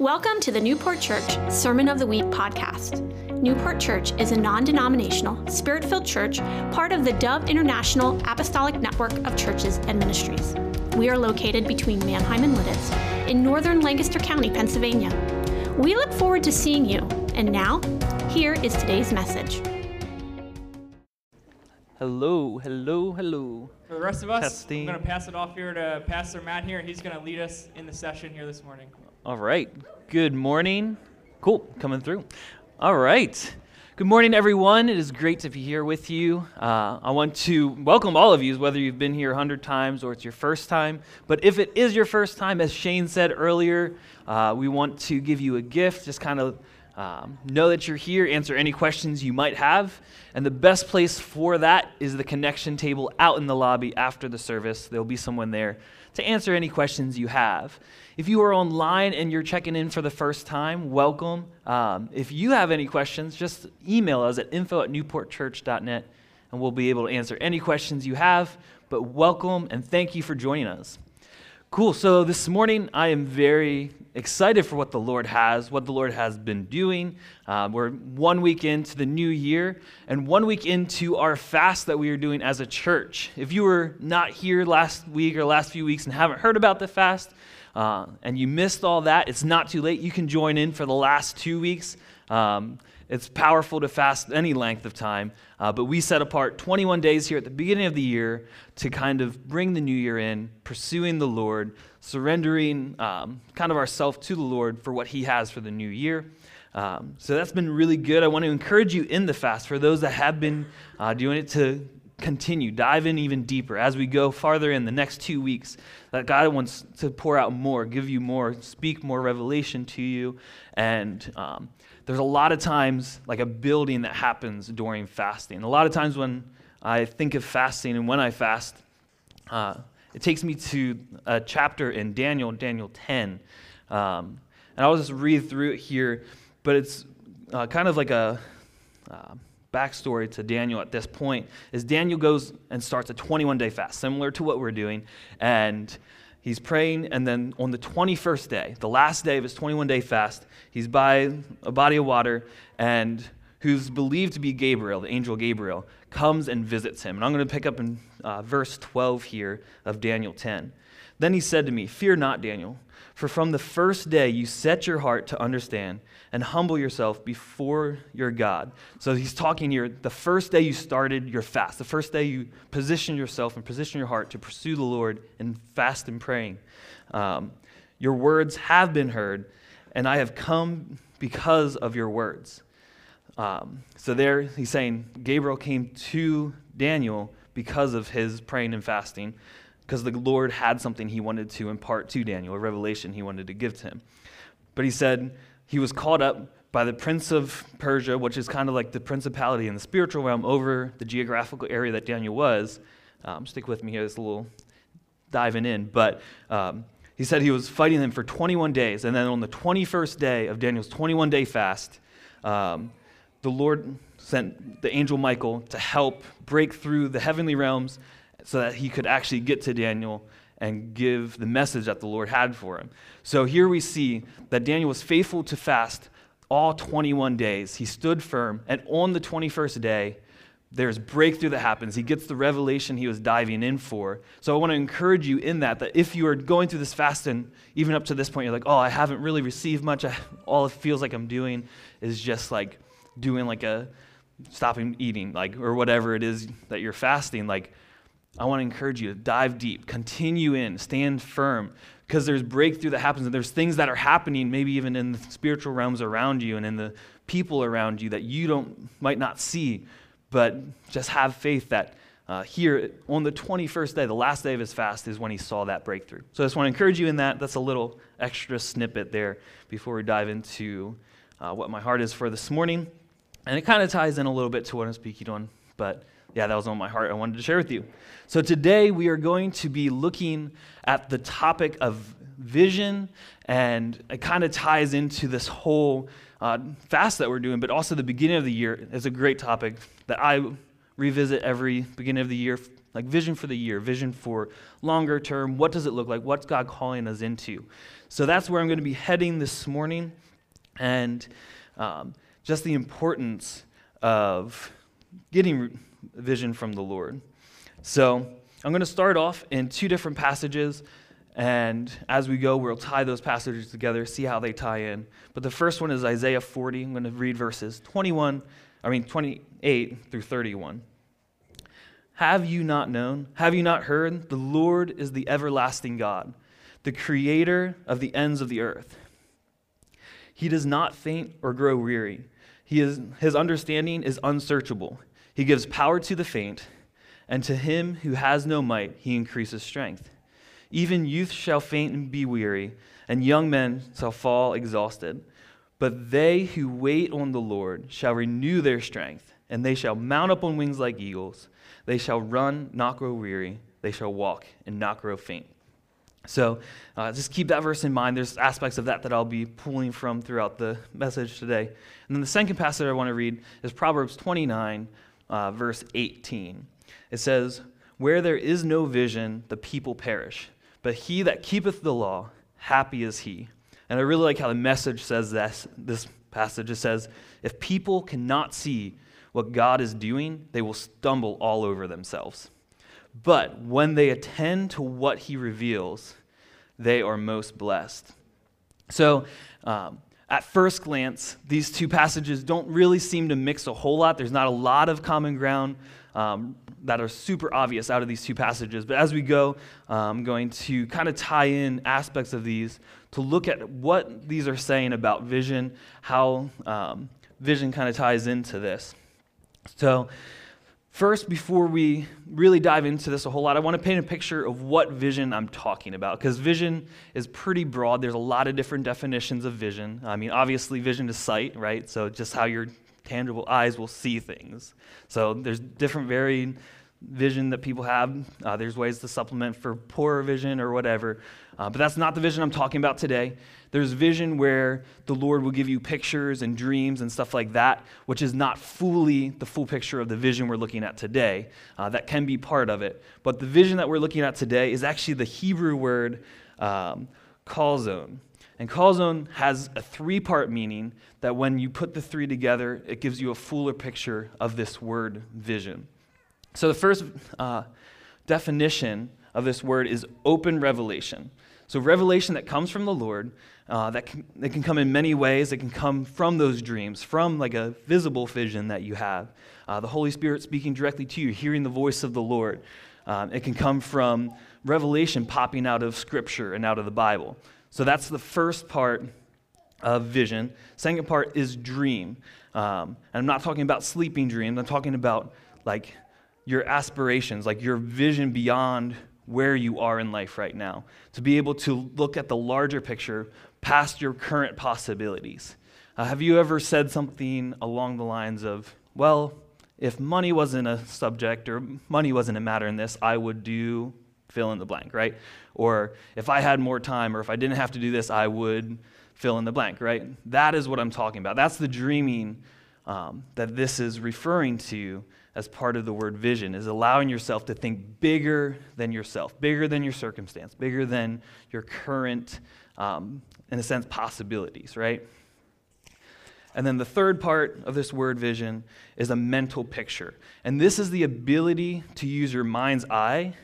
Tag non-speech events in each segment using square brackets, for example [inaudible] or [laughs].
Welcome to the Newport Church Sermon of the Week podcast. Newport Church is a non denominational, spirit filled church, part of the Dove International Apostolic Network of Churches and Ministries. We are located between Manheim and Lititz in northern Lancaster County, Pennsylvania. We look forward to seeing you. And now, here is today's message. Hello, hello, hello. For the rest of us, Testing. I'm going to pass it off here to Pastor Matt here. And he's going to lead us in the session here this morning. All right. Good morning. Cool. Coming through. All right. Good morning, everyone. It is great to be here with you. Uh, I want to welcome all of you, whether you've been here a hundred times or it's your first time. But if it is your first time, as Shane said earlier, uh, we want to give you a gift. Just kind of um, know that you're here, answer any questions you might have. And the best place for that is the connection table out in the lobby after the service. There'll be someone there to answer any questions you have. If you are online and you're checking in for the first time, welcome. Um, if you have any questions, just email us at info at newportchurch.net and we'll be able to answer any questions you have. But welcome and thank you for joining us. Cool. So this morning, I am very excited for what the Lord has, what the Lord has been doing. Uh, we're one week into the new year and one week into our fast that we are doing as a church. If you were not here last week or last few weeks and haven't heard about the fast, uh, and you missed all that, it's not too late. You can join in for the last two weeks. Um, it's powerful to fast any length of time, uh, but we set apart 21 days here at the beginning of the year to kind of bring the new year in, pursuing the Lord, surrendering um, kind of ourselves to the Lord for what He has for the new year. Um, so that's been really good. I want to encourage you in the fast for those that have been uh, doing it to continue, dive in even deeper as we go farther in the next two weeks. That God wants to pour out more, give you more, speak more revelation to you. And um, there's a lot of times, like a building that happens during fasting. A lot of times when I think of fasting and when I fast, uh, it takes me to a chapter in Daniel, Daniel 10. Um, and I'll just read through it here, but it's uh, kind of like a. Uh, backstory to Daniel at this point is Daniel goes and starts a 21 day fast, similar to what we're doing. And he's praying, and then on the 21st day, the last day of his 21 day fast, he's by a body of water, and who's believed to be Gabriel, the angel Gabriel, comes and visits him. And I'm going to pick up in uh, verse 12 here of Daniel 10. Then he said to me, Fear not, Daniel, for from the first day you set your heart to understand and humble yourself before your God. So he's talking here the first day you started your fast, the first day you positioned yourself and position your heart to pursue the Lord in fast and praying. Um, your words have been heard, and I have come because of your words. Um, so there he's saying Gabriel came to Daniel because of his praying and fasting, because the Lord had something he wanted to impart to Daniel, a revelation he wanted to give to him. But he said, he was caught up by the prince of Persia, which is kind of like the principality in the spiritual realm over the geographical area that Daniel was. Um, stick with me here, a little diving in. But um, he said he was fighting them for 21 days. And then on the 21st day of Daniel's 21 day fast, um, the Lord sent the angel Michael to help break through the heavenly realms so that he could actually get to Daniel and give the message that the Lord had for him. So here we see that Daniel was faithful to fast all 21 days. He stood firm, and on the 21st day, there's breakthrough that happens. He gets the revelation he was diving in for. So I want to encourage you in that, that if you are going through this fast and even up to this point, you're like, oh, I haven't really received much. I, all it feels like I'm doing is just like doing like a stopping eating, like, or whatever it is that you're fasting. Like, I want to encourage you to dive deep, continue in, stand firm, because there's breakthrough that happens, and there's things that are happening, maybe even in the spiritual realms around you and in the people around you that you don't might not see, but just have faith that uh, here on the 21st day, the last day of his fast, is when he saw that breakthrough. So I just want to encourage you in that. That's a little extra snippet there before we dive into uh, what my heart is for this morning, and it kind of ties in a little bit to what I'm speaking on, but yeah, that was on my heart. I wanted to share with you. So today we are going to be looking at the topic of vision, and it kind of ties into this whole uh, fast that we're doing, but also the beginning of the year is a great topic that I revisit every beginning of the year like vision for the year, vision for longer term. What does it look like? What's God calling us into? So that's where I'm going to be heading this morning, and um, just the importance of getting vision from the Lord. So I'm going to start off in two different passages. And as we go, we'll tie those passages together, see how they tie in. But the first one is Isaiah 40. I'm going to read verses 21, I mean 28 through 31. Have you not known? Have you not heard? The Lord is the everlasting God, the creator of the ends of the earth. He does not faint or grow weary. He is, his understanding is unsearchable. He gives power to the faint, and to him who has no might, he increases strength. Even youth shall faint and be weary, and young men shall fall exhausted. But they who wait on the Lord shall renew their strength, and they shall mount up on wings like eagles. They shall run, not grow weary. They shall walk and not grow faint. So uh, just keep that verse in mind. There's aspects of that that I'll be pulling from throughout the message today. And then the second passage I want to read is Proverbs 29, uh, verse 18. It says, Where there is no vision, the people perish. But he that keepeth the law, happy is he. And I really like how the message says this, this passage. It says, If people cannot see what God is doing, they will stumble all over themselves. But when they attend to what he reveals, they are most blessed. So, um, at first glance, these two passages don't really seem to mix a whole lot. There's not a lot of common ground um, that are super obvious out of these two passages. But as we go, um, I'm going to kind of tie in aspects of these to look at what these are saying about vision, how um, vision kind of ties into this. So, first, before we really dive into this a whole lot, I want to paint a picture of what vision I'm talking about because vision is pretty broad. There's a lot of different definitions of vision. I mean, obviously, vision is sight, right? So, just how your tangible eyes will see things. So, there's different varying vision that people have. Uh, there's ways to supplement for poorer vision or whatever. Uh, but that's not the vision I'm talking about today. There's vision where the Lord will give you pictures and dreams and stuff like that, which is not fully the full picture of the vision we're looking at today. Uh, that can be part of it. But the vision that we're looking at today is actually the Hebrew word um, chazon. And chazon has a three part meaning that when you put the three together, it gives you a fuller picture of this word vision. So the first uh, definition of this word is open revelation. So, revelation that comes from the Lord, uh, that, can, that can come in many ways. It can come from those dreams, from like a visible vision that you have. Uh, the Holy Spirit speaking directly to you, hearing the voice of the Lord. Um, it can come from revelation popping out of Scripture and out of the Bible. So, that's the first part of vision. Second part is dream. Um, and I'm not talking about sleeping dreams, I'm talking about like your aspirations, like your vision beyond where you are in life right now, to be able to look at the larger picture past your current possibilities. Uh, have you ever said something along the lines of, well, if money wasn't a subject or money wasn't a matter in this, I would do fill in the blank, right? Or if I had more time or if I didn't have to do this, I would fill in the blank, right? That is what I'm talking about. That's the dreaming um, that this is referring to as part of the word vision is allowing yourself to think bigger than yourself, bigger than your circumstance, bigger than your current, um, in a sense, possibilities, right? And then the third part of this word vision is a mental picture. And this is the ability to use your mind's eye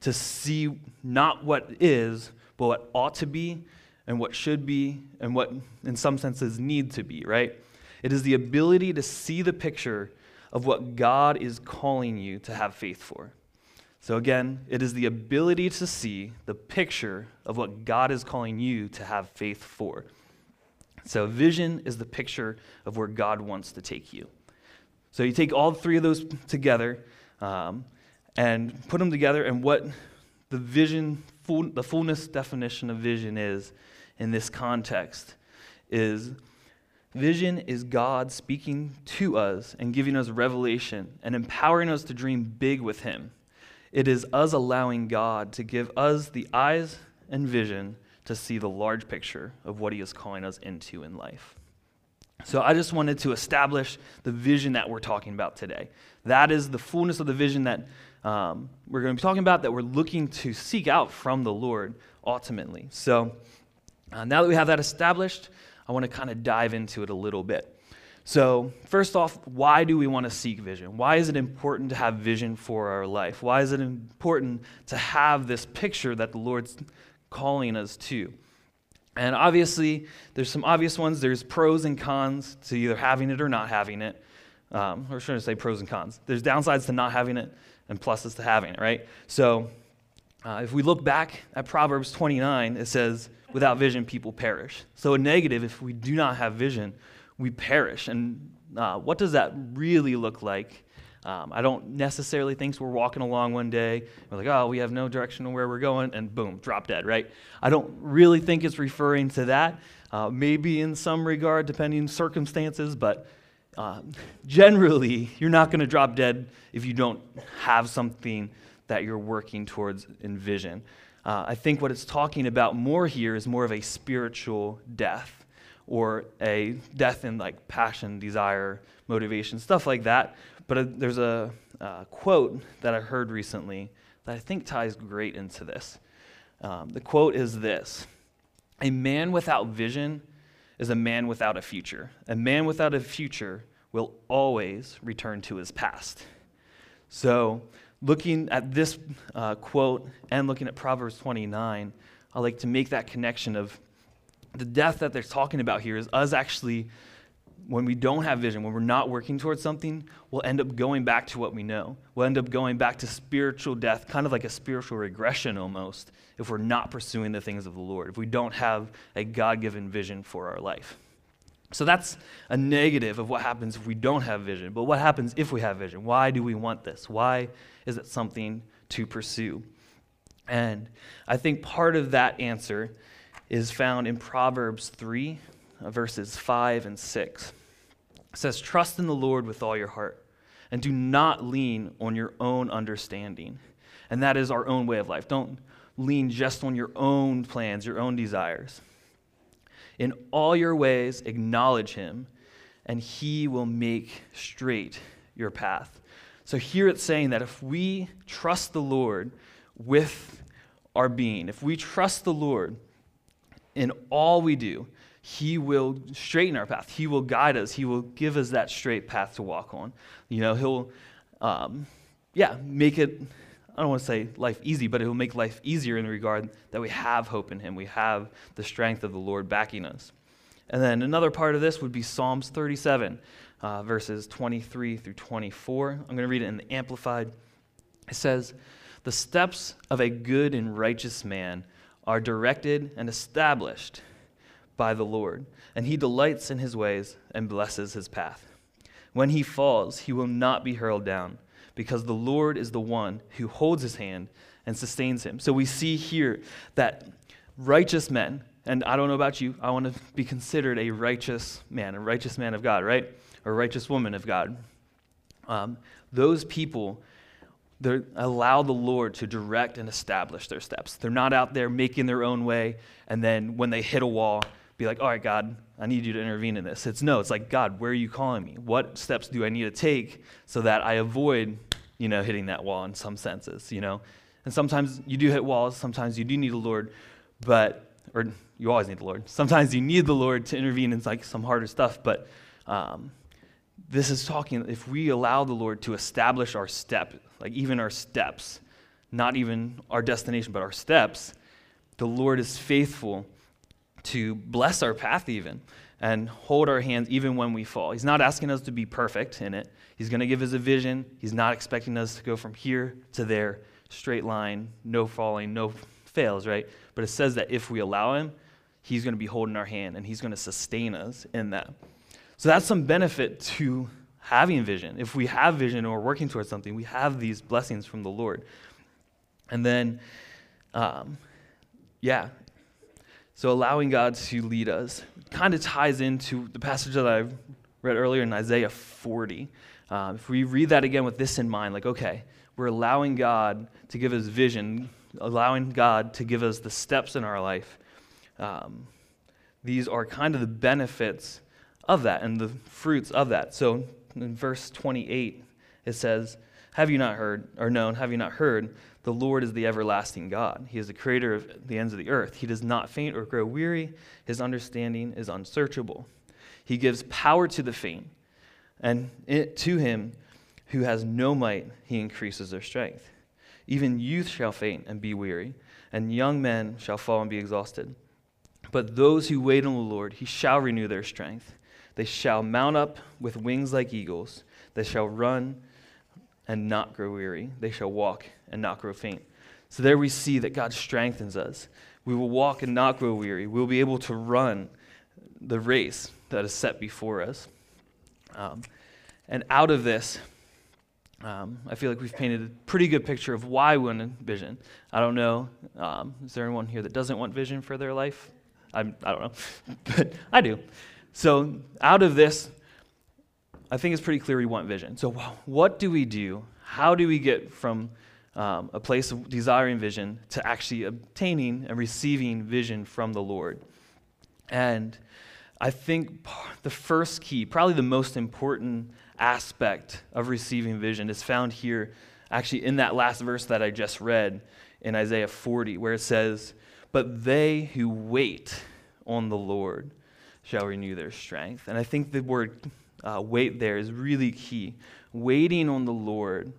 to see not what is, but what ought to be and what should be and what, in some senses, need to be, right? It is the ability to see the picture of what God is calling you to have faith for. So, again, it is the ability to see the picture of what God is calling you to have faith for. So, vision is the picture of where God wants to take you. So, you take all three of those together um, and put them together, and what the vision, full, the fullness definition of vision is in this context is Vision is God speaking to us and giving us revelation and empowering us to dream big with Him. It is us allowing God to give us the eyes and vision to see the large picture of what He is calling us into in life. So I just wanted to establish the vision that we're talking about today. That is the fullness of the vision that um, we're going to be talking about, that we're looking to seek out from the Lord ultimately. So uh, now that we have that established, I want to kind of dive into it a little bit. So, first off, why do we want to seek vision? Why is it important to have vision for our life? Why is it important to have this picture that the Lord's calling us to? And obviously, there's some obvious ones. There's pros and cons to either having it or not having it. Um, or should I say pros and cons? There's downsides to not having it and pluses to having it, right? So, uh, if we look back at Proverbs 29, it says, without vision, people perish. So, a negative, if we do not have vision, we perish. And uh, what does that really look like? Um, I don't necessarily think we're walking along one day, we're like, oh, we have no direction on where we're going, and boom, drop dead, right? I don't really think it's referring to that. Uh, maybe in some regard, depending on circumstances, but uh, [laughs] generally, you're not going to drop dead if you don't have something that you're working towards in vision. Uh, I think what it's talking about more here is more of a spiritual death or a death in like passion, desire, motivation, stuff like that. But uh, there's a uh, quote that I heard recently that I think ties great into this. Um, the quote is this A man without vision is a man without a future. A man without a future will always return to his past. So, looking at this uh, quote and looking at Proverbs 29, I like to make that connection of the death that they're talking about here is us actually, when we don't have vision, when we're not working towards something, we'll end up going back to what we know. We'll end up going back to spiritual death, kind of like a spiritual regression almost, if we're not pursuing the things of the Lord, if we don't have a God given vision for our life. So that's a negative of what happens if we don't have vision. But what happens if we have vision? Why do we want this? Why is it something to pursue? And I think part of that answer is found in Proverbs 3, uh, verses 5 and 6. It says, Trust in the Lord with all your heart, and do not lean on your own understanding. And that is our own way of life. Don't lean just on your own plans, your own desires. In all your ways, acknowledge him, and he will make straight your path. So here it's saying that if we trust the Lord with our being, if we trust the Lord, in all we do, He will straighten our path. He will guide us. He will give us that straight path to walk on. You know, He'll, um, yeah, make it, I don't want to say life easy, but it will make life easier in the regard that we have hope in Him. We have the strength of the Lord backing us. And then another part of this would be Psalms 37, uh, verses 23 through 24. I'm going to read it in the Amplified. It says, The steps of a good and righteous man are directed and established by the Lord, and he delights in his ways and blesses his path. When he falls, he will not be hurled down, because the Lord is the one who holds his hand and sustains him. So we see here that righteous men, and I don't know about you, I want to be considered a righteous man, a righteous man of God, right? A righteous woman of God. Um, those people they allow the Lord to direct and establish their steps. They're not out there making their own way, and then when they hit a wall, be like, all right, God, I need you to intervene in this. It's no, it's like, God, where are you calling me? What steps do I need to take so that I avoid, you know, hitting that wall in some senses, you know? And sometimes you do hit walls, sometimes you do need the Lord, but, or you always need the Lord. Sometimes you need the Lord to intervene in like some harder stuff, but um, this is talking, if we allow the Lord to establish our step, like even our steps, not even our destination, but our steps, the Lord is faithful to bless our path even and hold our hands even when we fall. He's not asking us to be perfect in it. He's going to give us a vision. He's not expecting us to go from here to there, straight line, no falling, no fails, right? But it says that if we allow Him, He's going to be holding our hand and He's going to sustain us in that. So that's some benefit to having vision. If we have vision or working towards something, we have these blessings from the Lord. And then, um, yeah. So allowing God to lead us kind of ties into the passage that I read earlier in Isaiah 40. Um, if we read that again with this in mind, like, okay, we're allowing God to give us vision, allowing God to give us the steps in our life. Um, these are kind of the benefits of that and the fruits of that. So in verse 28, it says, Have you not heard, or known, have you not heard? The Lord is the everlasting God. He is the creator of the ends of the earth. He does not faint or grow weary. His understanding is unsearchable. He gives power to the faint, and it, to him who has no might, he increases their strength. Even youth shall faint and be weary, and young men shall fall and be exhausted. But those who wait on the Lord, he shall renew their strength. They shall mount up with wings like eagles. They shall run and not grow weary. They shall walk and not grow faint. So there we see that God strengthens us. We will walk and not grow weary. We'll be able to run the race that is set before us. Um, and out of this, um, I feel like we've painted a pretty good picture of why we want vision. I don't know. Um, is there anyone here that doesn't want vision for their life? I'm, I don't know, [laughs] but I do. So, out of this, I think it's pretty clear we want vision. So, what do we do? How do we get from um, a place of desiring vision to actually obtaining and receiving vision from the Lord? And I think the first key, probably the most important aspect of receiving vision, is found here, actually, in that last verse that I just read in Isaiah 40, where it says, But they who wait on the Lord shall renew their strength. And I think the word uh, wait there is really key. Waiting on the Lord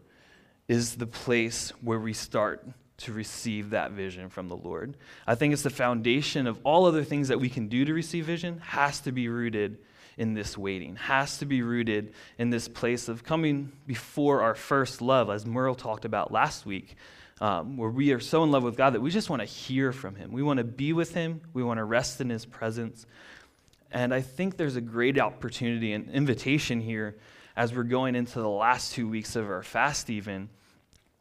is the place where we start to receive that vision from the Lord. I think it's the foundation of all other things that we can do to receive vision has to be rooted in this waiting, has to be rooted in this place of coming before our first love, as Merle talked about last week, um, where we are so in love with God that we just want to hear from Him. We want to be with Him, we want to rest in His presence. And I think there's a great opportunity and invitation here as we're going into the last two weeks of our fast, even,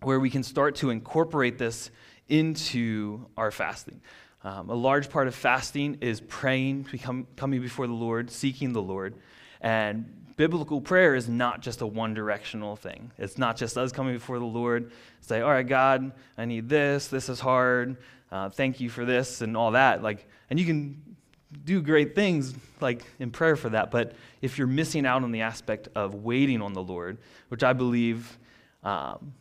where we can start to incorporate this into our fasting. Um, a large part of fasting is praying, become, coming before the Lord, seeking the Lord. And biblical prayer is not just a one directional thing. It's not just us coming before the Lord, say, All right, God, I need this, this is hard, uh, thank you for this, and all that. Like, and you can do great things like in prayer for that, but if you're missing out on the aspect of waiting on the Lord, which I believe um,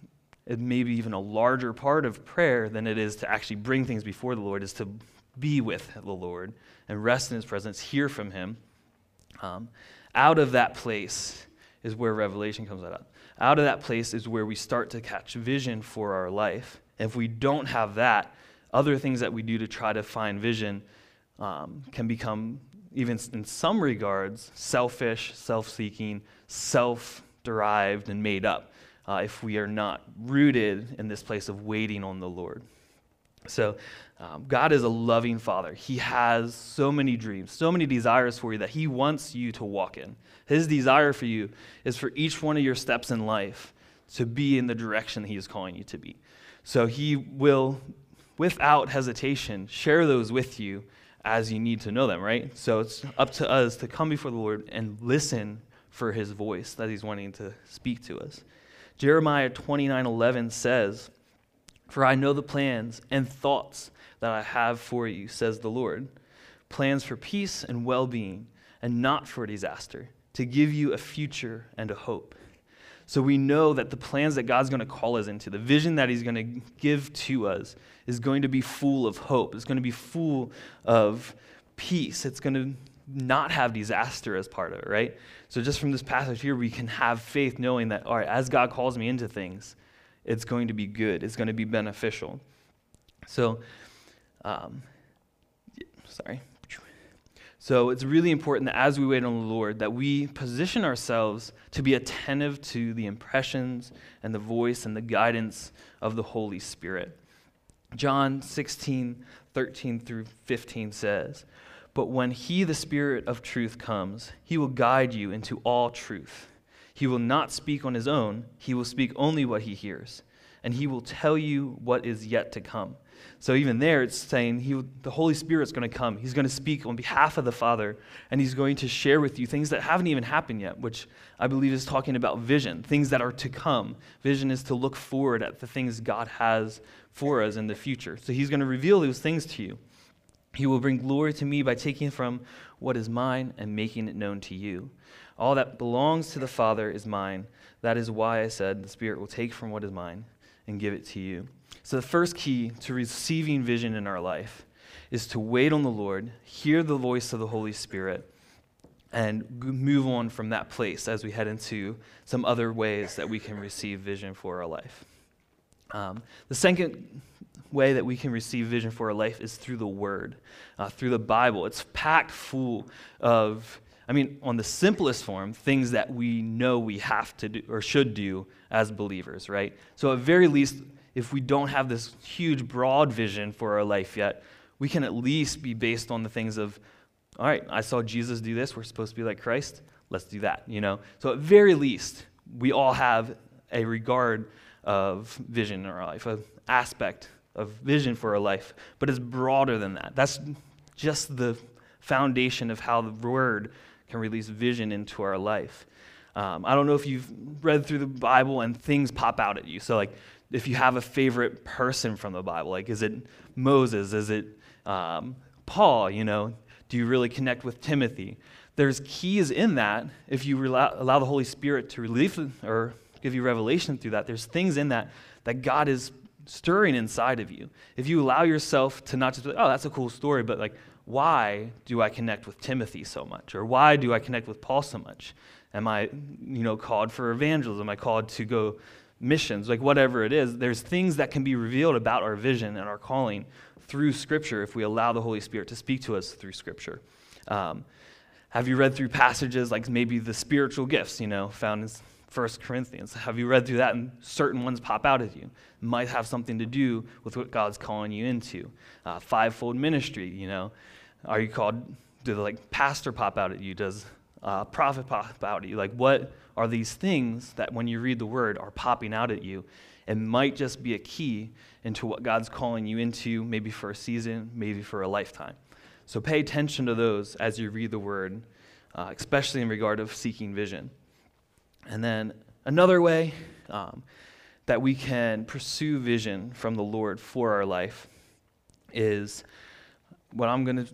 it may be even a larger part of prayer than it is to actually bring things before the Lord, is to be with the Lord and rest in His presence, hear from Him. Um, out of that place is where revelation comes out. Out of that place is where we start to catch vision for our life. If we don't have that, other things that we do to try to find vision um, can become, even in some regards, selfish, self seeking, self derived, and made up uh, if we are not rooted in this place of waiting on the Lord. So, um, God is a loving Father. He has so many dreams, so many desires for you that He wants you to walk in. His desire for you is for each one of your steps in life to be in the direction He is calling you to be. So, He will, without hesitation, share those with you as you need to know them, right? So it's up to us to come before the Lord and listen for his voice that he's wanting to speak to us. Jeremiah 29:11 says, "For I know the plans and thoughts that I have for you," says the Lord, "plans for peace and well-being, and not for disaster, to give you a future and a hope." So we know that the plans that God's going to call us into, the vision that He's going to give to us, is going to be full of hope. It's going to be full of peace. It's going to not have disaster as part of it, right? So just from this passage here, we can have faith knowing that, all right, as God calls me into things, it's going to be good, it's going to be beneficial. So, um, sorry. So it's really important that as we wait on the Lord, that we position ourselves to be attentive to the impressions and the voice and the guidance of the Holy Spirit. John 16, 13 through 15 says, But when he, the Spirit of truth, comes, he will guide you into all truth. He will not speak on his own, he will speak only what he hears, and he will tell you what is yet to come. So even there, it's saying he, the Holy Spirit's going to come. He's going to speak on behalf of the Father, and he's going to share with you things that haven't even happened yet, which I believe is talking about vision, things that are to come. Vision is to look forward at the things God has for us in the future. So he's going to reveal those things to you. He will bring glory to me by taking from what is mine and making it known to you. All that belongs to the Father is mine. That is why I said the Spirit will take from what is mine and give it to you. So, the first key to receiving vision in our life is to wait on the Lord, hear the voice of the Holy Spirit, and move on from that place as we head into some other ways that we can receive vision for our life. Um, the second way that we can receive vision for our life is through the Word, uh, through the Bible. It's packed full of, I mean, on the simplest form, things that we know we have to do or should do as believers, right? So, at very least, if we don't have this huge, broad vision for our life yet, we can at least be based on the things of, all right, I saw Jesus do this. We're supposed to be like Christ. Let's do that, you know? So, at very least, we all have a regard of vision in our life, an aspect of vision for our life, but it's broader than that. That's just the foundation of how the Word can release vision into our life. Um, I don't know if you've read through the Bible and things pop out at you. So, like, if you have a favorite person from the Bible, like, is it Moses? Is it um, Paul? You know, do you really connect with Timothy? There's keys in that if you allow, allow the Holy Spirit to release or give you revelation through that. There's things in that that God is stirring inside of you. If you allow yourself to not just oh, that's a cool story, but like, why do I connect with Timothy so much? Or why do I connect with Paul so much? Am I, you know, called for evangelism? Am I called to go missions? Like whatever it is, there's things that can be revealed about our vision and our calling through Scripture if we allow the Holy Spirit to speak to us through Scripture. Um, have you read through passages like maybe the spiritual gifts, you know, found in First Corinthians. Have you read through that and certain ones pop out at you? Might have something to do with what God's calling you into. Uh, fivefold ministry, you know. Are you called, do the like pastor pop out at you? Does uh, prophet pop out at you? Like what are these things that when you read the word are popping out at you? It might just be a key into what God's calling you into, maybe for a season, maybe for a lifetime. So pay attention to those as you read the word, uh, especially in regard of seeking vision. And then another way um, that we can pursue vision from the Lord for our life is what I'm going to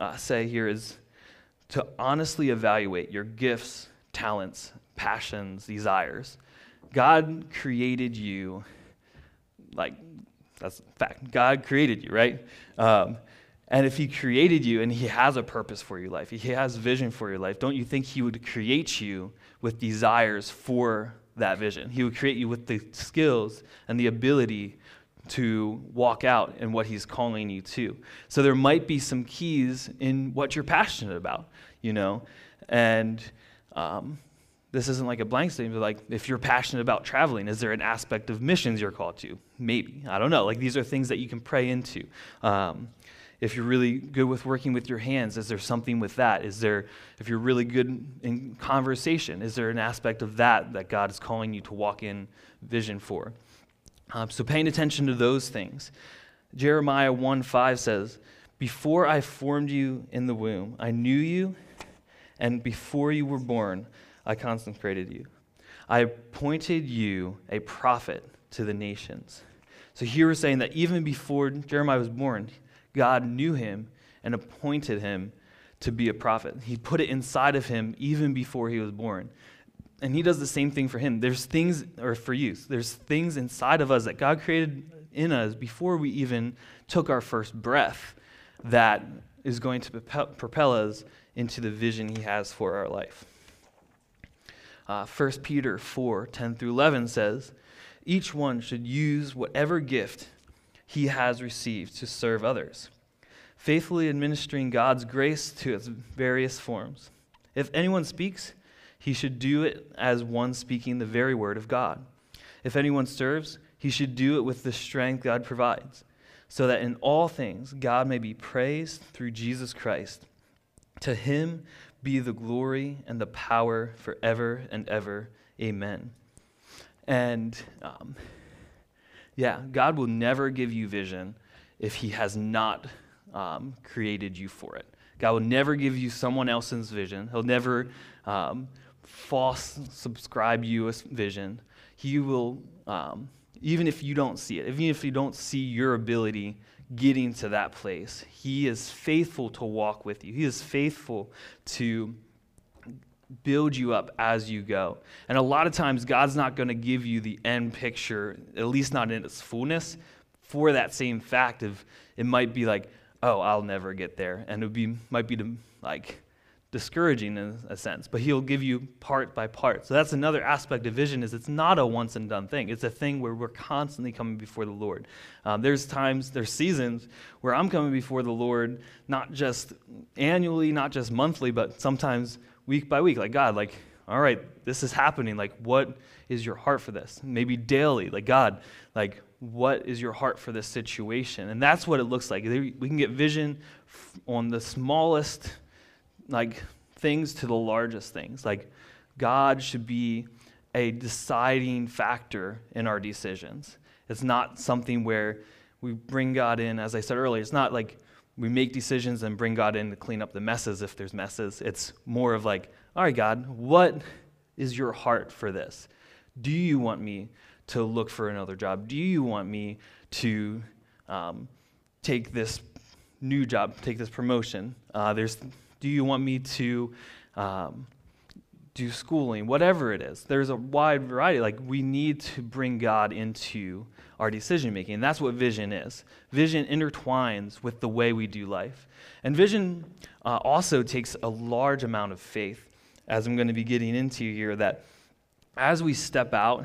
uh, say here is to honestly evaluate your gifts, talents, passions, desires. God created you, like, that's fact. God created you, right? Um, and if He created you and He has a purpose for your life, He has vision for your life, don't you think He would create you with desires for that vision. He would create you with the skills and the ability to walk out in what he's calling you to. So there might be some keys in what you're passionate about, you know, and um, this isn't like a blank statement. But like if you're passionate about traveling, is there an aspect of missions you're called to? Maybe I don't know. Like these are things that you can pray into. Um, if you're really good with working with your hands, is there something with that? Is there, if you're really good in conversation, is there an aspect of that that God is calling you to walk in vision for? Um, so paying attention to those things. Jeremiah 1 5 says, Before I formed you in the womb, I knew you, and before you were born, I consecrated you. I appointed you a prophet to the nations. So here we're saying that even before Jeremiah was born, God knew him and appointed him to be a prophet. He put it inside of him even before he was born. And he does the same thing for him. There's things, or for you, there's things inside of us that God created in us before we even took our first breath that is going to propel us into the vision he has for our life. Uh, 1 Peter 4 10 through 11 says, Each one should use whatever gift he has received to serve others, faithfully administering God's grace to its various forms. If anyone speaks, he should do it as one speaking the very word of God. If anyone serves, he should do it with the strength God provides, so that in all things God may be praised through Jesus Christ. To him be the glory and the power forever and ever. Amen. And um, yeah, God will never give you vision if He has not um, created you for it. God will never give you someone else's vision. He'll never um, false subscribe you a vision. He will, um, even if you don't see it, even if you don't see your ability getting to that place. He is faithful to walk with you, He is faithful to build you up as you go. And a lot of times, God's not going to give you the end picture, at least not in its fullness, for that same fact of it might be like, oh, I'll never get there. And it would be, might be like discouraging in a sense, but he'll give you part by part. So that's another aspect of vision is it's not a once and done thing. It's a thing where we're constantly coming before the Lord. Um, there's times, there's seasons where I'm coming before the Lord, not just annually, not just monthly, but sometimes week by week. Like, God, like, all right, this is happening. Like, what is your heart for this? Maybe daily. Like, God, like, what is your heart for this situation? And that's what it looks like. We can get vision on the smallest like things to the largest things. Like God should be a deciding factor in our decisions. It's not something where we bring God in, as I said earlier, it's not like we make decisions and bring God in to clean up the messes if there's messes. It's more of like, all right, God, what is your heart for this? Do you want me to look for another job? Do you want me to um, take this new job, take this promotion? Uh, there's do you want me to um, do schooling? Whatever it is. There's a wide variety. Like, we need to bring God into our decision making. That's what vision is. Vision intertwines with the way we do life. And vision uh, also takes a large amount of faith, as I'm going to be getting into here, that as we step out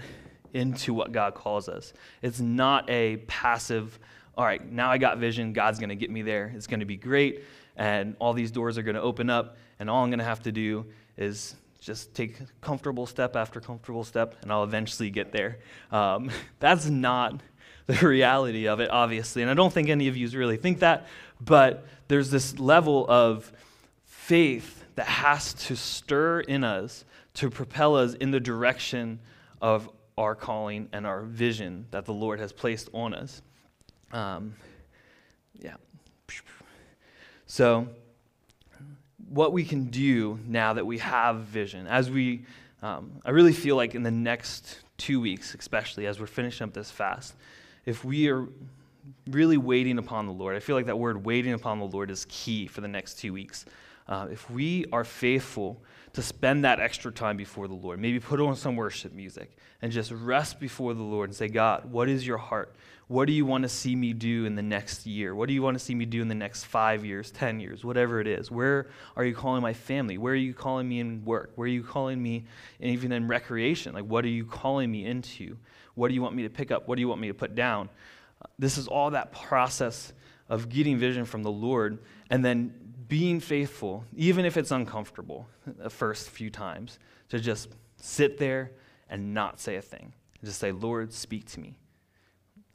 into what God calls us, it's not a passive, all right, now I got vision, God's going to get me there, it's going to be great and all these doors are going to open up, and all I'm going to have to do is just take comfortable step after comfortable step, and I'll eventually get there. Um, [laughs] that's not the [laughs] reality of it, obviously, and I don't think any of you really think that, but there's this level of faith that has to stir in us to propel us in the direction of our calling and our vision that the Lord has placed on us. Um, yeah. So, what we can do now that we have vision, as we, um, I really feel like in the next two weeks, especially as we're finishing up this fast, if we are really waiting upon the Lord, I feel like that word waiting upon the Lord is key for the next two weeks. Uh, if we are faithful to spend that extra time before the Lord, maybe put on some worship music and just rest before the Lord and say, God, what is your heart? What do you want to see me do in the next year? What do you want to see me do in the next five years, 10 years, whatever it is? Where are you calling my family? Where are you calling me in work? Where are you calling me even in recreation? Like, what are you calling me into? What do you want me to pick up? What do you want me to put down? This is all that process of getting vision from the Lord and then being faithful, even if it's uncomfortable the first few times, to just sit there and not say a thing. Just say, Lord, speak to me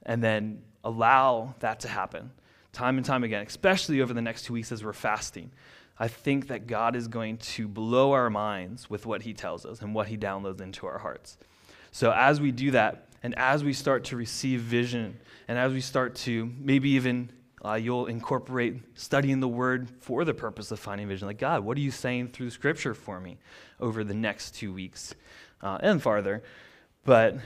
and then allow that to happen time and time again, especially over the next two weeks as we're fasting. I think that God is going to blow our minds with what He tells us and what He downloads into our hearts. So, as we do that, and as we start to receive vision, and as we start to maybe even uh, you'll incorporate studying the Word for the purpose of finding vision. Like, God, what are you saying through Scripture for me over the next two weeks uh, and farther? But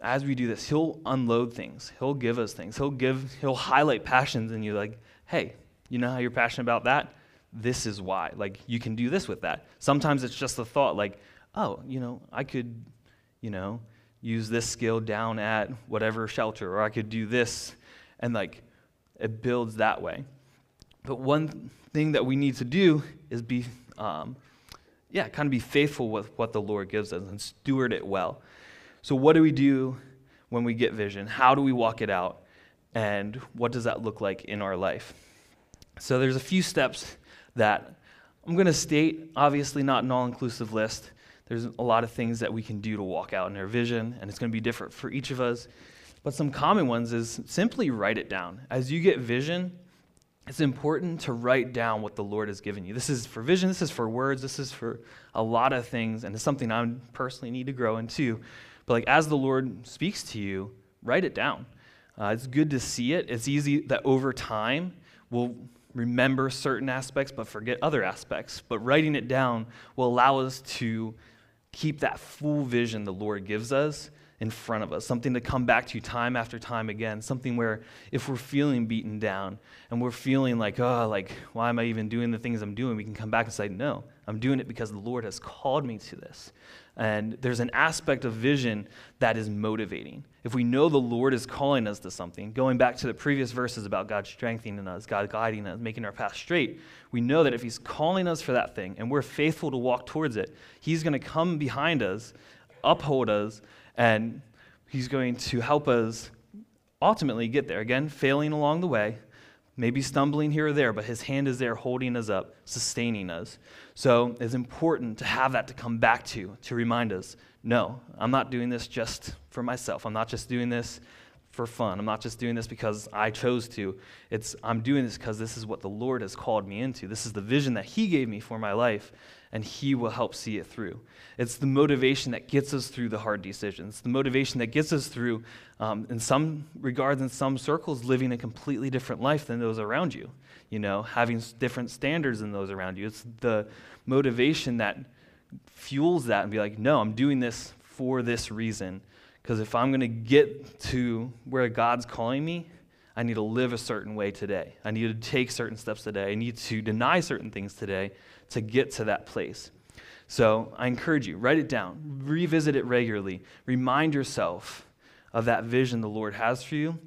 as we do this, he'll unload things. He'll give us things. He'll give, he'll highlight passions in you like, hey, you know how you're passionate about that? This is why. Like, you can do this with that. Sometimes it's just the thought like, oh, you know, I could, you know, use this skill down at whatever shelter, or I could do this. And like, it builds that way. But one thing that we need to do is be, um, yeah, kind of be faithful with what the Lord gives us and steward it well. So, what do we do when we get vision? How do we walk it out? And what does that look like in our life? So, there's a few steps that I'm going to state, obviously, not an all inclusive list. There's a lot of things that we can do to walk out in our vision, and it's going to be different for each of us. But some common ones is simply write it down. As you get vision, it's important to write down what the Lord has given you. This is for vision, this is for words, this is for a lot of things, and it's something I personally need to grow into. But like as the Lord speaks to you, write it down. Uh, it's good to see it. It's easy that over time we'll remember certain aspects but forget other aspects. But writing it down will allow us to keep that full vision the Lord gives us in front of us, something to come back to time after time again, something where if we're feeling beaten down and we're feeling like, oh, like, why am I even doing the things I'm doing? We can come back and say, no, I'm doing it because the Lord has called me to this. And there's an aspect of vision that is motivating. If we know the Lord is calling us to something, going back to the previous verses about God strengthening us, God guiding us, making our path straight, we know that if He's calling us for that thing and we're faithful to walk towards it, He's going to come behind us, uphold us, and He's going to help us ultimately get there. Again, failing along the way, maybe stumbling here or there, but his hand is there holding us up, sustaining us. So it's important to have that to come back to, to remind us no, I'm not doing this just for myself. I'm not just doing this for fun. I'm not just doing this because I chose to. It's I'm doing this because this is what the Lord has called me into. This is the vision that He gave me for my life, and He will help see it through. It's the motivation that gets us through the hard decisions, the motivation that gets us through, um, in some regards, in some circles, living a completely different life than those around you. You know, having different standards than those around you. It's the motivation that fuels that and be like, no, I'm doing this for this reason. Because if I'm going to get to where God's calling me, I need to live a certain way today. I need to take certain steps today. I need to deny certain things today to get to that place. So I encourage you, write it down, revisit it regularly, remind yourself of that vision the Lord has for you,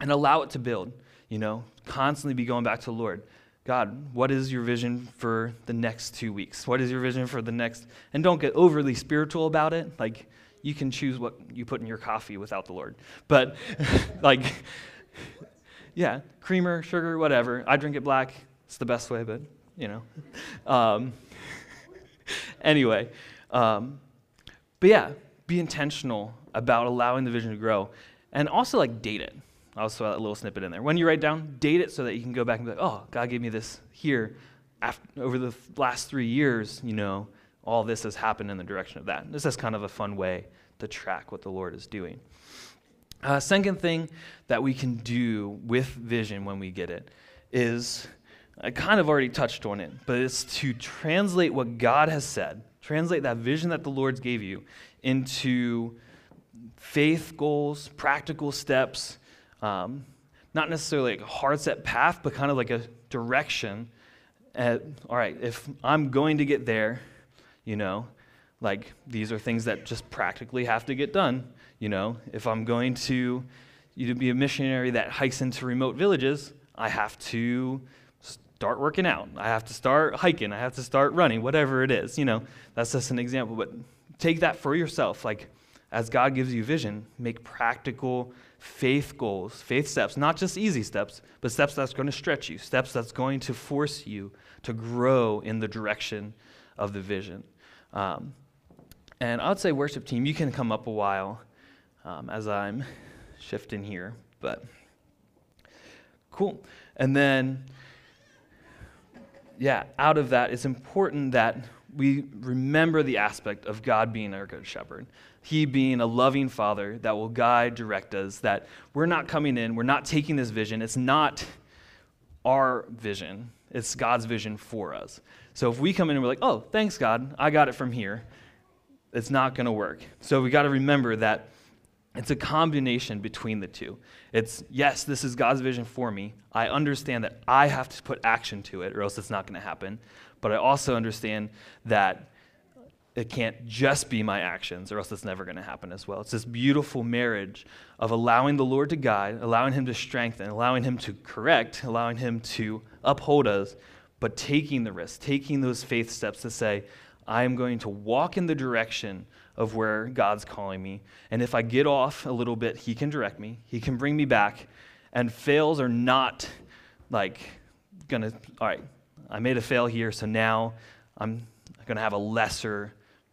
and allow it to build. You know, constantly be going back to the Lord. God, what is your vision for the next two weeks? What is your vision for the next? And don't get overly spiritual about it. Like, you can choose what you put in your coffee without the Lord. But, [laughs] like, [laughs] yeah, creamer, sugar, whatever. I drink it black. It's the best way, but, you know. Um, anyway, um, but yeah, be intentional about allowing the vision to grow. And also, like, date it. I'll throw that little snippet in there. When you write down, date it so that you can go back and be like, oh, God gave me this here. After, over the last three years, you know, all this has happened in the direction of that. This is kind of a fun way to track what the Lord is doing. Uh, second thing that we can do with vision when we get it is I kind of already touched on it, but it's to translate what God has said, translate that vision that the Lord's gave you into faith goals, practical steps, um, not necessarily like a hard set path, but kind of like a direction. At, all right, if I'm going to get there, you know, like these are things that just practically have to get done. You know, if I'm going to you to be a missionary that hikes into remote villages, I have to start working out. I have to start hiking. I have to start running, whatever it is. You know, that's just an example. But take that for yourself. Like, as God gives you vision, make practical faith goals, faith steps, not just easy steps, but steps that's going to stretch you, steps that's going to force you to grow in the direction of the vision. Um, and I would say, worship team, you can come up a while um, as I'm shifting here, but cool. And then, yeah, out of that, it's important that we remember the aspect of God being our good shepherd. He being a loving father that will guide, direct us, that we're not coming in, we're not taking this vision. It's not our vision, it's God's vision for us. So if we come in and we're like, oh, thanks, God, I got it from here, it's not going to work. So we got to remember that it's a combination between the two. It's, yes, this is God's vision for me. I understand that I have to put action to it, or else it's not going to happen. But I also understand that it can't just be my actions, or else it's never going to happen as well. It's this beautiful marriage of allowing the Lord to guide, allowing Him to strengthen, allowing Him to correct, allowing Him to uphold us, but taking the risk, taking those faith steps to say, I am going to walk in the direction of where God's calling me. And if I get off a little bit, He can direct me, He can bring me back. And fails are not like to, all right, I made a fail here, so now I'm to have a lesser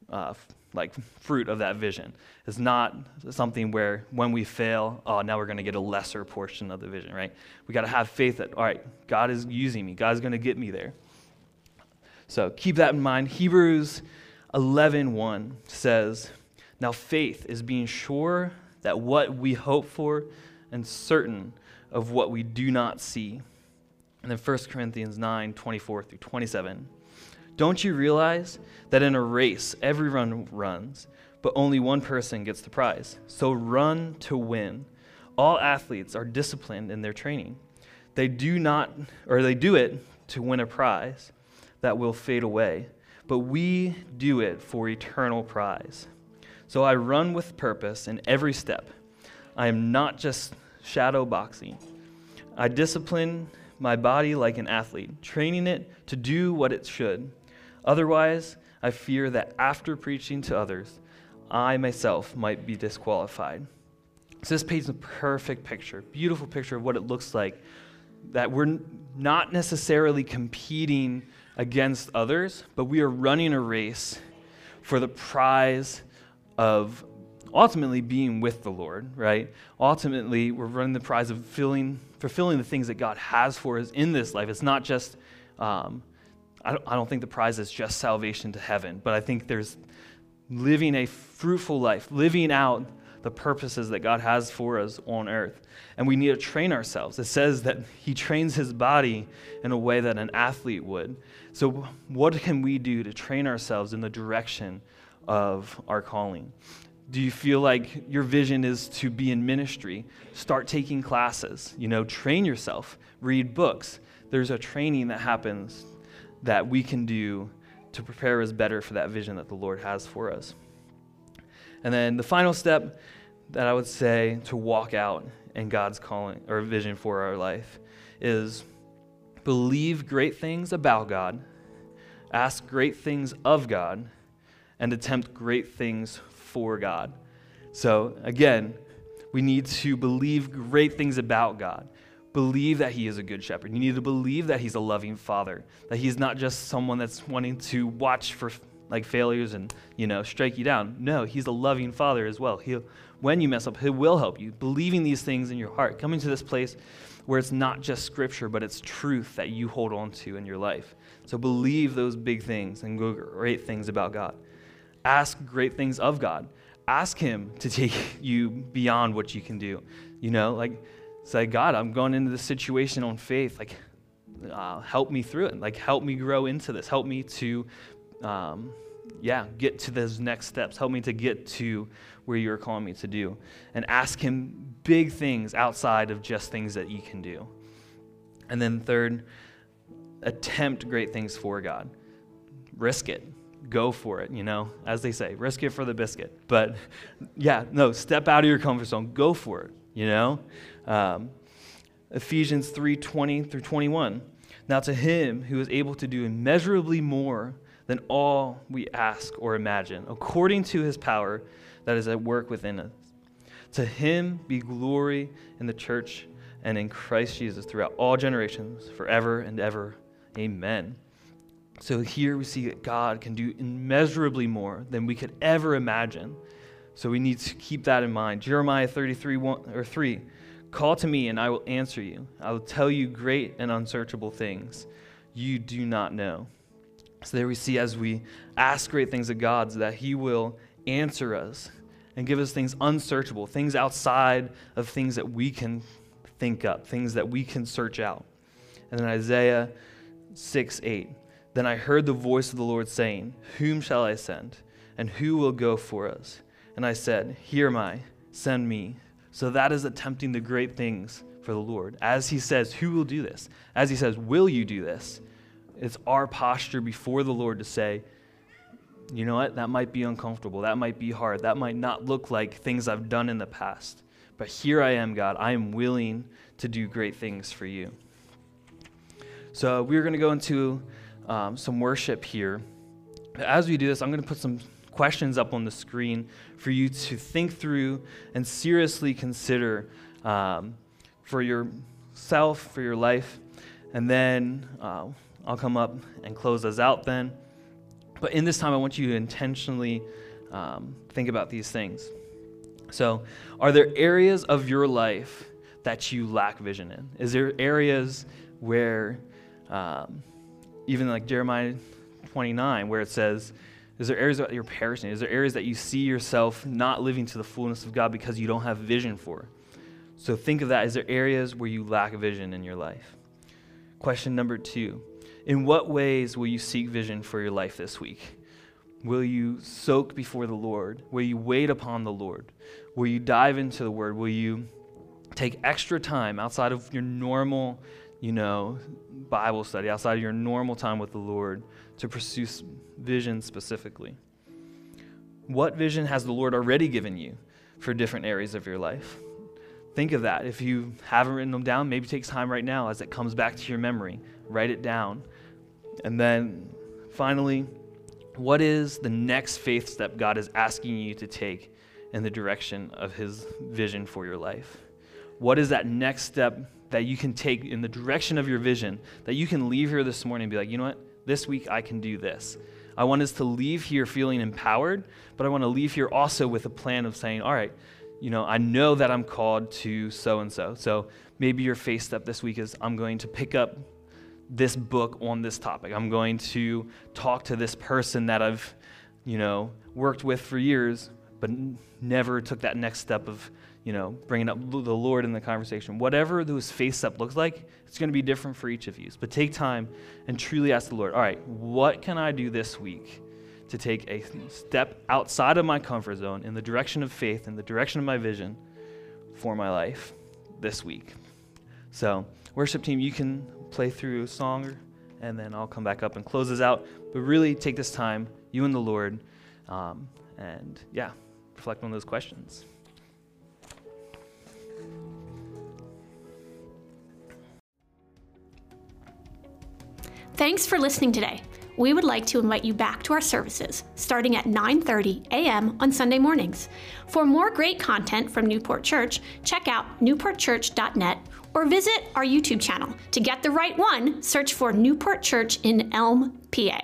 uh, like fruit of that vision. It's not something where when we fail, oh, now we're going to get a lesser portion of the vision, right? We got to have faith that, all right, God is using me. God's going to get me there. So keep that in mind. Hebrews 11:1 says, "Now faith is being sure that what we hope for and certain of what we do not see." And then 1 Corinthians 9:24 through 27 don't you realize that in a race, everyone runs, but only one person gets the prize. So run to win. All athletes are disciplined in their training. They do not, or they do it to win a prize that will fade away, but we do it for eternal prize. So I run with purpose in every step. I am not just shadow boxing. I discipline my body like an athlete, training it to do what it should. Otherwise, I fear that after preaching to others, I myself might be disqualified. So this paints a perfect picture, beautiful picture of what it looks like that we're not necessarily competing against others, but we are running a race for the prize of ultimately being with the Lord, right? Ultimately, we're running the prize of filling, fulfilling the things that God has for us in this life. It's not just, um, I, don't, I don't think the prize is just salvation to heaven, but I think there's living a fruitful life, living out the purposes that God has for us on earth. And we need to train ourselves. It says that He trains His body in a way that an athlete would. So, what can we do to train ourselves in the direction of our calling? Do you feel like your vision is to be in ministry? Start taking classes, you know, train yourself, read books. There's a training that happens that we can do to prepare us better for that vision that the Lord has for us. And then the final step that I would say to walk out in God's calling or vision for our life is believe great things about God, ask great things of God, and attempt great things for God. So, again, we need to believe great things about God. Believe that He is a good shepherd. You need to believe that He's a loving Father, that He's not just someone that's wanting to watch for like failures and you know strike you down. No, He's a loving Father as well. He'll, when you mess up, He will help you. Believing these things in your heart, coming to this place where it's not just Scripture, but it's truth that you hold on to in your life. So believe those big things and great things about God. Ask great things of God. Ask Him to take [laughs] you beyond what you can do. You know, like say, God, I'm going into this situation on faith. Like, uh, help me through it. Like, help me grow into this. Help me to, um, yeah, get to those next steps. Help me to get to where you're calling me to do. And ask Him big things outside of just things that you can do. And then, third, attempt great things for God. Risk it go for it, you know, as they say, risk it for the biscuit. But [laughs] yeah, no, step out of your comfort zone, go for it, you know. Um, Ephesians 3 20 through 21. Now, to him who is able to do immeasurably more than all we ask or imagine, according to his power that is at work within us. To him be glory in the church and in Christ Jesus throughout all generations, forever and ever. Amen. So here we see that God can do immeasurably more than we could ever imagine. So we need to keep that in mind. Jeremiah 33 1, or 3 Call to me, and I will answer you. I will tell you great and unsearchable things you do not know. So there we see as we ask great things of God that He will answer us and give us things unsearchable, things outside of things that we can think up, things that we can search out. And then Isaiah 6 8. Then I heard the voice of the Lord saying, Whom shall I send? And who will go for us? And I said, Here am I, send me. So that is attempting the great things for the Lord. As he says, Who will do this? As he says, Will you do this? It's our posture before the Lord to say, You know what? That might be uncomfortable. That might be hard. That might not look like things I've done in the past. But here I am, God. I am willing to do great things for you. So we're going to go into um, some worship here. As we do this, I'm going to put some questions up on the screen for you to think through and seriously consider um, for yourself, for your life. And then uh, I'll come up and close us out then. But in this time, I want you to intentionally um, think about these things. So, are there areas of your life that you lack vision in? Is there areas where um, even like Jeremiah 29, where it says, is there areas that you're perishing? Is there areas that you see yourself not living to the fullness of God because you don't have vision for? So think of that. Is there areas where you lack vision in your life? Question number two In what ways will you seek vision for your life this week? Will you soak before the Lord? Will you wait upon the Lord? Will you dive into the Word? Will you take extra time outside of your normal, you know, Bible study, outside of your normal time with the Lord to pursue vision specifically? What vision has the Lord already given you for different areas of your life? Think of that. If you haven't written them down, maybe take time right now as it comes back to your memory. Write it down. And then finally, what is the next faith step God is asking you to take in the direction of His vision for your life? What is that next step that you can take in the direction of your vision that you can leave here this morning and be like, you know what? This week I can do this. I want us to leave here feeling empowered, but I want to leave here also with a plan of saying, all right, you know, I know that I'm called to so and so. So maybe your faith step this week is I'm going to pick up this book on this topic. I'm going to talk to this person that I've, you know, worked with for years, but never took that next step of, you know, bringing up the Lord in the conversation. Whatever those step looks like, it's going to be different for each of you. But take time and truly ask the Lord, all right, what can I do this week to take a step outside of my comfort zone in the direction of faith, in the direction of my vision for my life this week? So, worship team, you can play through a song, and then I'll come back up and close this out. But really take this time, you and the Lord, um, and yeah, reflect on those questions. Thanks for listening today. We would like to invite you back to our services starting at 9:30 a.m. on Sunday mornings. For more great content from Newport Church, check out newportchurch.net or visit our YouTube channel. To get the right one, search for Newport Church in Elm, PA.